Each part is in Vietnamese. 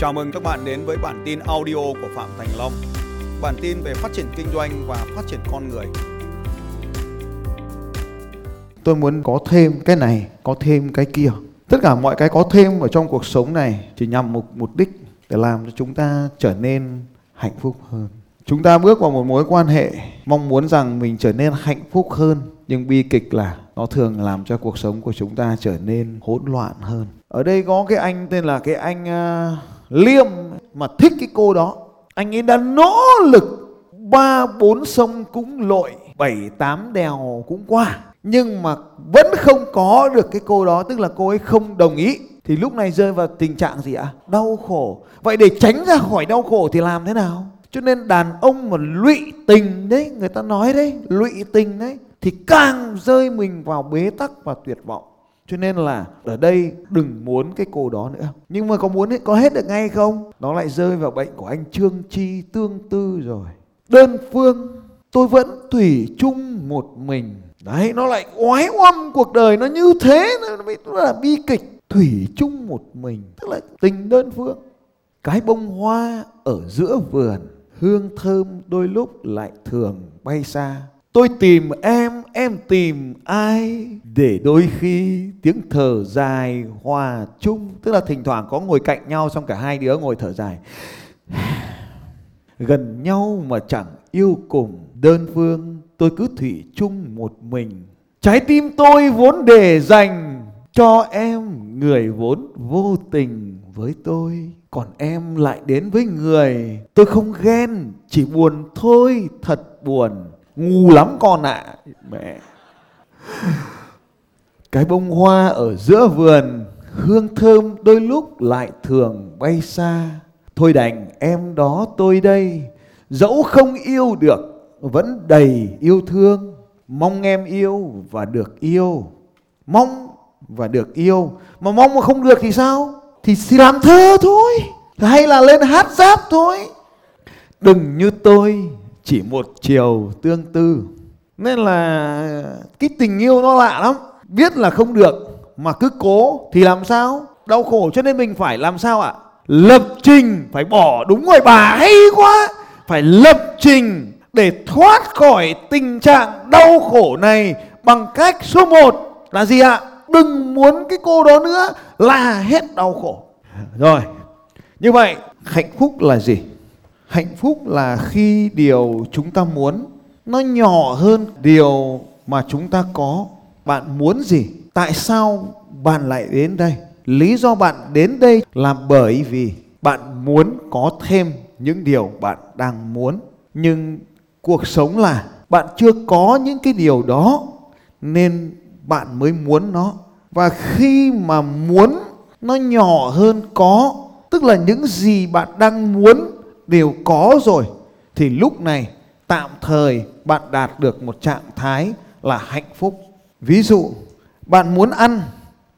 Chào mừng các bạn đến với bản tin audio của Phạm Thành Long. Bản tin về phát triển kinh doanh và phát triển con người. Tôi muốn có thêm cái này, có thêm cái kia. Tất cả mọi cái có thêm ở trong cuộc sống này chỉ nhằm một mục đích để làm cho chúng ta trở nên hạnh phúc hơn. Chúng ta bước vào một mối quan hệ mong muốn rằng mình trở nên hạnh phúc hơn nhưng bi kịch là nó thường làm cho cuộc sống của chúng ta trở nên hỗn loạn hơn. Ở đây có cái anh tên là cái anh uh, Liêm mà thích cái cô đó. Anh ấy đã nỗ lực. Ba bốn sông cũng lội, bảy tám đèo cũng qua. Nhưng mà vẫn không có được cái cô đó tức là cô ấy không đồng ý. Thì lúc này rơi vào tình trạng gì ạ? Đau khổ. Vậy để tránh ra khỏi đau khổ thì làm thế nào? Cho nên đàn ông mà lụy tình đấy người ta nói đấy lụy tình đấy thì càng rơi mình vào bế tắc và tuyệt vọng cho nên là ở đây đừng muốn cái cô đó nữa. Nhưng mà có muốn có hết được ngay không? Nó lại rơi vào bệnh của anh trương chi tương tư rồi. Đơn phương, tôi vẫn thủy chung một mình. Đấy, nó lại oái oăm cuộc đời nó như thế nó là bi kịch. Thủy chung một mình, tức là tình đơn phương. Cái bông hoa ở giữa vườn, hương thơm đôi lúc lại thường bay xa. Tôi tìm em em tìm ai để đôi khi tiếng thở dài hòa chung? Tức là thỉnh thoảng có ngồi cạnh nhau xong cả hai đứa ngồi thở dài. Gần nhau mà chẳng yêu cùng đơn phương, tôi cứ thủy chung một mình. Trái tim tôi vốn để dành cho em, người vốn vô tình với tôi. Còn em lại đến với người, tôi không ghen, chỉ buồn thôi, thật buồn ngu lắm con ạ. À. mẹ. Cái bông hoa ở giữa vườn hương thơm đôi lúc lại thường bay xa. Thôi đành em đó tôi đây dẫu không yêu được vẫn đầy yêu thương. Mong em yêu và được yêu. Mong và được yêu. Mà mong mà không được thì sao? Thì, thì làm thơ thôi. Hay là lên hát giáp thôi. Đừng như tôi chỉ một chiều tương tư. Nên là cái tình yêu nó lạ lắm. Biết là không được mà cứ cố thì làm sao? Đau khổ cho nên mình phải làm sao ạ? Lập trình, phải bỏ đúng rồi bà hay quá. Phải lập trình để thoát khỏi tình trạng đau khổ này bằng cách số 1 là gì ạ? Đừng muốn cái cô đó nữa là hết đau khổ. Rồi, như vậy, hạnh phúc là gì? Hạnh phúc là khi điều chúng ta muốn. Nó nhỏ hơn điều mà chúng ta có. Bạn muốn gì? Tại sao bạn lại đến đây? Lý do bạn đến đây là bởi vì bạn muốn có thêm những điều bạn đang muốn. Nhưng cuộc sống là bạn chưa có những cái điều đó nên bạn mới muốn nó. Và khi mà muốn, nó nhỏ hơn có, tức là những gì bạn đang muốn đều có rồi, thì lúc này tạm thời bạn đạt được một trạng thái là hạnh phúc. Ví dụ, bạn muốn ăn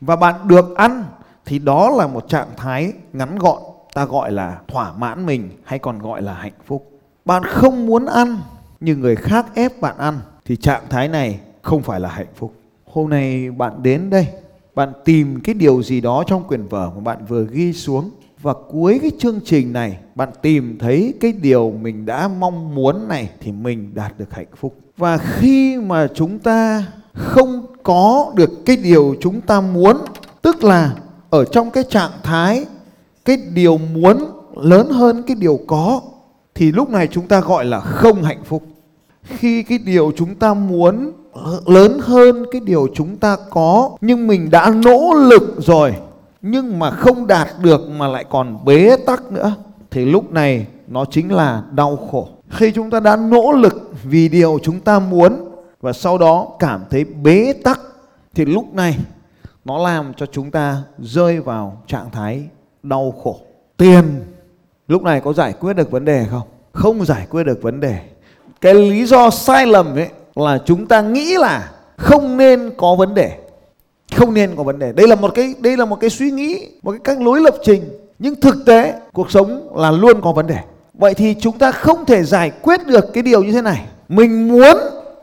và bạn được ăn, thì đó là một trạng thái ngắn gọn, ta gọi là thỏa mãn mình hay còn gọi là hạnh phúc. Bạn không muốn ăn, nhưng người khác ép bạn ăn, thì trạng thái này không phải là hạnh phúc. Hôm nay bạn đến đây, bạn tìm cái điều gì đó trong quyển vở mà bạn vừa ghi xuống và cuối cái chương trình này, bạn tìm thấy cái điều mình đã mong muốn này thì mình đạt được hạnh phúc. Và khi mà chúng ta không có được cái điều chúng ta muốn, tức là ở trong cái trạng thái cái điều muốn lớn hơn cái điều có, thì lúc này chúng ta gọi là không hạnh phúc. Khi cái điều chúng ta muốn lớn hơn cái điều chúng ta có, nhưng mình đã nỗ lực rồi nhưng mà không đạt được mà lại còn bế tắc nữa, thì lúc này nó chính là đau khổ. Khi chúng ta đã nỗ lực vì điều chúng ta muốn và sau đó cảm thấy bế tắc, thì lúc này nó làm cho chúng ta rơi vào trạng thái đau khổ. Tiền, lúc này có giải quyết được vấn đề không? Không giải quyết được vấn đề. Cái lý do sai lầm ấy là chúng ta nghĩ là không nên có vấn đề không nên có vấn đề. Đây là một cái, đây là một cái suy nghĩ, một cái cách lối lập trình. Nhưng thực tế, cuộc sống là luôn có vấn đề. Vậy thì chúng ta không thể giải quyết được cái điều như thế này. Mình muốn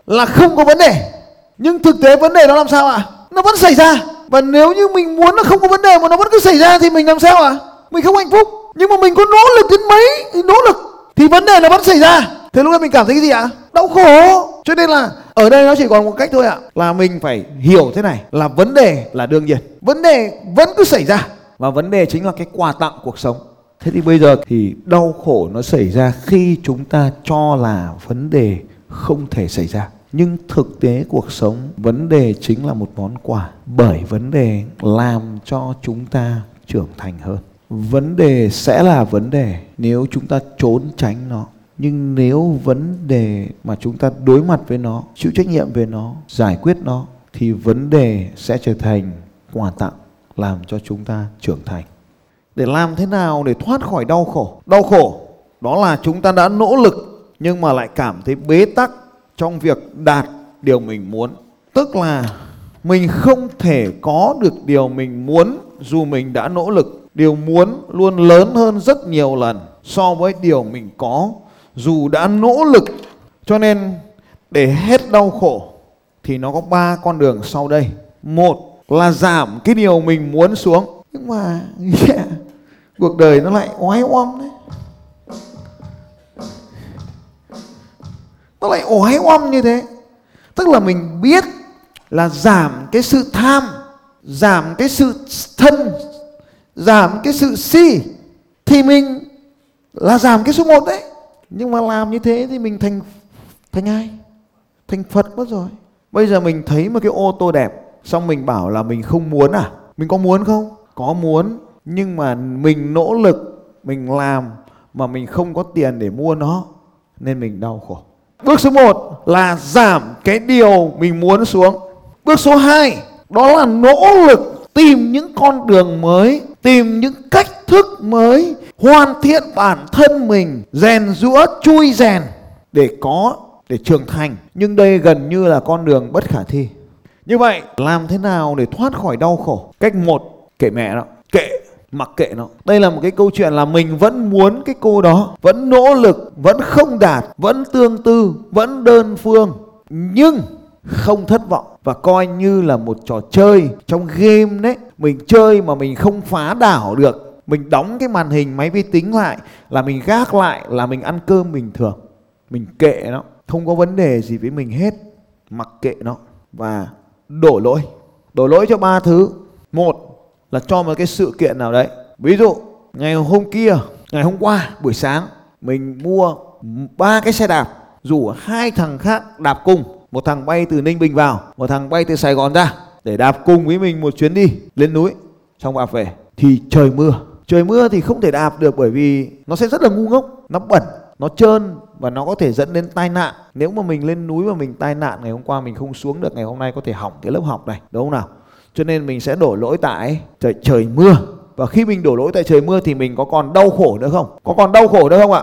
là không có vấn đề. Nhưng thực tế vấn đề nó làm sao ạ? À? nó vẫn xảy ra. Và nếu như mình muốn nó không có vấn đề mà nó vẫn cứ xảy ra thì mình làm sao ạ? À? mình không hạnh phúc. Nhưng mà mình có nỗ lực đến mấy? Nỗ lực. Thì vấn đề nó vẫn xảy ra. Thế lúc đó mình cảm thấy cái gì ạ? Đau khổ. Cho nên là ở đây nó chỉ còn một cách thôi ạ, là mình phải hiểu thế này, là vấn đề là đương nhiên. Vấn đề vẫn cứ xảy ra. Và vấn đề chính là cái quà tặng cuộc sống. Thế thì bây giờ thì đau khổ nó xảy ra khi chúng ta cho là vấn đề không thể xảy ra. Nhưng thực tế cuộc sống, vấn đề chính là một món quà bởi vấn đề làm cho chúng ta trưởng thành hơn. Vấn đề sẽ là vấn đề nếu chúng ta trốn tránh nó nhưng nếu vấn đề mà chúng ta đối mặt với nó, chịu trách nhiệm về nó, giải quyết nó, thì vấn đề sẽ trở thành quà tặng làm cho chúng ta trưởng thành. Để làm thế nào để thoát khỏi đau khổ? Đau khổ, đó là chúng ta đã nỗ lực nhưng mà lại cảm thấy bế tắc trong việc đạt điều mình muốn. Tức là mình không thể có được điều mình muốn dù mình đã nỗ lực. Điều muốn luôn lớn hơn rất nhiều lần so với điều mình có dù đã nỗ lực cho nên để hết đau khổ thì nó có ba con đường sau đây. Một là giảm cái điều mình muốn xuống. Nhưng mà yeah, cuộc đời nó lại oái oăm đấy. Nó lại oái oăm như thế. Tức là mình biết là giảm cái sự tham giảm cái sự thân giảm cái sự si thì mình là giảm cái số một đấy nhưng mà làm như thế thì mình thành thành ai? Thành phật mất rồi. Bây giờ mình thấy một cái ô tô đẹp, xong mình bảo là mình không muốn à? Mình có muốn không? Có muốn, nhưng mà mình nỗ lực, mình làm mà mình không có tiền để mua nó, nên mình đau khổ. Bước số 1 là giảm cái điều mình muốn xuống. Bước số 2 đó là nỗ lực tìm những con đường mới, tìm những cách thức mới hoàn thiện bản thân mình rèn rũa chui rèn để có để trưởng thành. Nhưng đây gần như là con đường bất khả thi. Như vậy làm thế nào để thoát khỏi đau khổ? Cách một kệ mẹ nó kệ mặc kệ nó. Đây là một cái câu chuyện là mình vẫn muốn cái cô đó vẫn nỗ lực vẫn không đạt vẫn tương tư vẫn đơn phương nhưng không thất vọng. Và coi như là một trò chơi trong game đấy. Mình chơi mà mình không phá đảo được mình đóng cái màn hình máy vi tính lại là mình gác lại, là mình ăn cơm bình thường. Mình kệ nó, không có vấn đề gì với mình hết, mặc kệ nó. Và đổ lỗi. Đổ lỗi cho ba thứ. Một là cho một cái sự kiện nào đấy. Ví dụ, ngày hôm kia, ngày hôm qua, buổi sáng, mình mua ba cái xe đạp, rủ hai thằng khác đạp cùng. Một thằng bay từ ninh bình vào, một thằng bay từ sài gòn ra, để đạp cùng với mình một chuyến đi lên núi. Xong đạp về, thì trời mưa trời mưa thì không thể đạp được bởi vì nó sẽ rất là ngu ngốc, nó bẩn, nó trơn và nó có thể dẫn đến tai nạn. Nếu mà mình lên núi mà mình tai nạn ngày hôm qua, mình không xuống được, ngày hôm nay có thể hỏng cái lớp học này, đúng không nào? Cho nên mình sẽ đổ lỗi tại trời trời mưa. Và khi mình đổ lỗi tại trời mưa thì mình có còn đau khổ nữa không? Có còn đau khổ nữa không ạ?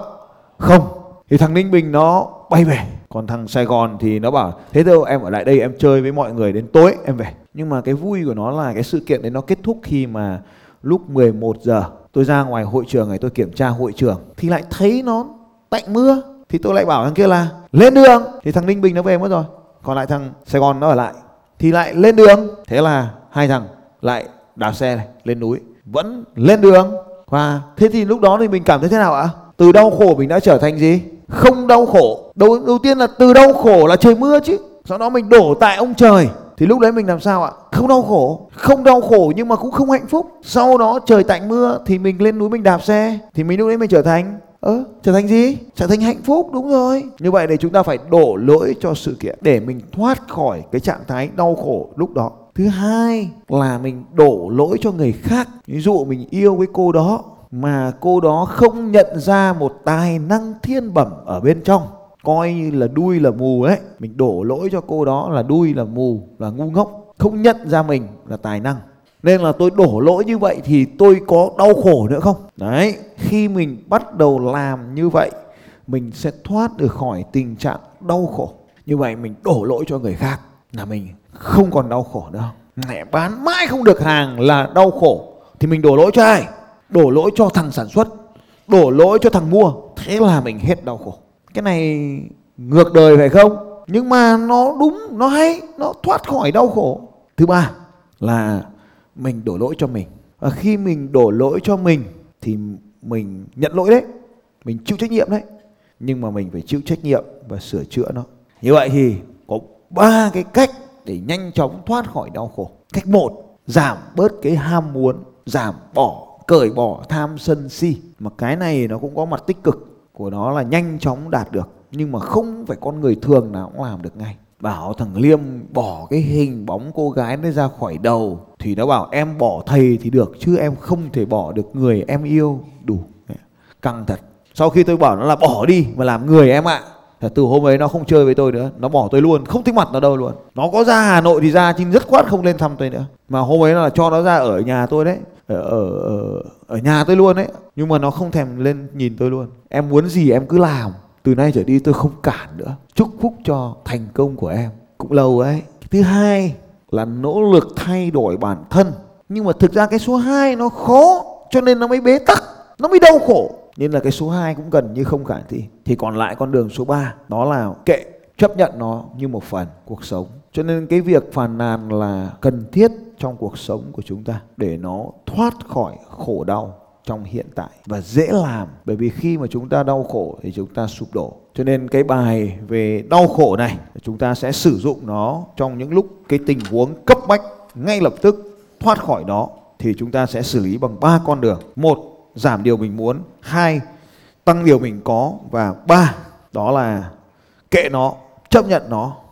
Không. Thì thằng ninh bình nó bay về. Còn thằng sài gòn thì nó bảo, thế thôi, em ở lại đây, em chơi với mọi người đến tối, em về. Nhưng mà cái vui của nó là cái sự kiện đấy nó kết thúc khi mà lúc 11 giờ, tôi ra ngoài hội trường này, tôi kiểm tra hội trường, thì lại thấy nó tạnh mưa. Thì tôi lại bảo thằng kia là, lên đường. Thì thằng ninh bình nó về mất rồi. Còn lại thằng sài gòn nó ở lại. Thì lại lên đường. Thế là hai thằng lại đạp xe này, lên núi. Vẫn lên đường. Và thế thì lúc đó thì mình cảm thấy thế nào ạ? Từ đau khổ mình đã trở thành gì? Không đau khổ. Đầu đầu tiên là từ đau khổ là trời mưa chứ. Sau đó mình đổ tại ông trời thì lúc đấy mình làm sao ạ? Không đau khổ. Không đau khổ nhưng mà cũng không hạnh phúc. Sau đó trời tạnh mưa thì mình lên núi mình đạp xe. Thì mình lúc đấy mình trở thành ơ ờ, trở thành gì? Trở thành hạnh phúc đúng rồi. Như vậy thì chúng ta phải đổ lỗi cho sự kiện để mình thoát khỏi cái trạng thái đau khổ lúc đó. Thứ hai là mình đổ lỗi cho người khác. Ví dụ mình yêu với cô đó mà cô đó không nhận ra một tài năng thiên bẩm ở bên trong coi như là đuôi là mù ấy. Mình đổ lỗi cho cô đó là đuôi là mù, là ngu ngốc, không nhận ra mình là tài năng. Nên là tôi đổ lỗi như vậy thì tôi có đau khổ nữa không? Đấy, khi mình bắt đầu làm như vậy, mình sẽ thoát được khỏi tình trạng đau khổ. Như vậy mình đổ lỗi cho người khác là mình không còn đau khổ nữa. Mẹ bán mãi không được hàng là đau khổ. Thì mình đổ lỗi cho ai? Đổ lỗi cho thằng sản xuất, đổ lỗi cho thằng mua. Thế là mình hết đau khổ cái này ngược đời phải không? Nhưng mà nó đúng, nó hay, nó thoát khỏi đau khổ. Thứ ba là mình đổ lỗi cho mình. Và khi mình đổ lỗi cho mình thì mình nhận lỗi đấy. Mình chịu trách nhiệm đấy. Nhưng mà mình phải chịu trách nhiệm và sửa chữa nó. Như vậy thì có ba cái cách để nhanh chóng thoát khỏi đau khổ. Cách một, giảm bớt cái ham muốn, giảm bỏ, cởi bỏ tham sân si. Mà cái này nó cũng có mặt tích cực của nó là nhanh chóng đạt được, nhưng mà không phải con người thường nào cũng làm được ngay. Bảo thằng liêm bỏ cái hình bóng cô gái nó ra khỏi đầu, thì nó bảo em bỏ thầy thì được, chứ em không thể bỏ được người em yêu. Đủ. Căng thật. Sau khi tôi bảo nó là bỏ đi mà làm người em ạ. À. từ hôm ấy nó không chơi với tôi nữa. Nó bỏ tôi luôn. Không thích mặt nó đâu luôn. Nó có ra hà nội thì ra, nhưng rất khoát không lên thăm tôi nữa. Mà hôm ấy là cho nó ra ở nhà tôi đấy ở ở ở, nhà tôi luôn đấy nhưng mà nó không thèm lên nhìn tôi luôn. Em muốn gì em cứ làm. Từ nay trở đi tôi không cản nữa. Chúc phúc cho thành công của em. Cũng lâu ấy. Thứ hai là nỗ lực thay đổi bản thân. Nhưng mà thực ra cái số 2 nó khó cho nên nó mới bế tắc. Nó mới đau khổ. Nên là cái số 2 cũng gần như không khả thi thì còn lại con đường số 3 đó là kệ chấp nhận nó như một phần cuộc sống cho nên cái việc phàn nàn là cần thiết trong cuộc sống của chúng ta để nó thoát khỏi khổ đau trong hiện tại và dễ làm. Bởi vì khi mà chúng ta đau khổ thì chúng ta sụp đổ. Cho nên cái bài về đau khổ này, chúng ta sẽ sử dụng nó trong những lúc cái tình huống cấp bách ngay lập tức thoát khỏi nó thì chúng ta sẽ xử lý bằng ba con đường. Một, giảm điều mình muốn. Hai, tăng điều mình có. Và ba, đó là kệ nó, chấp nhận nó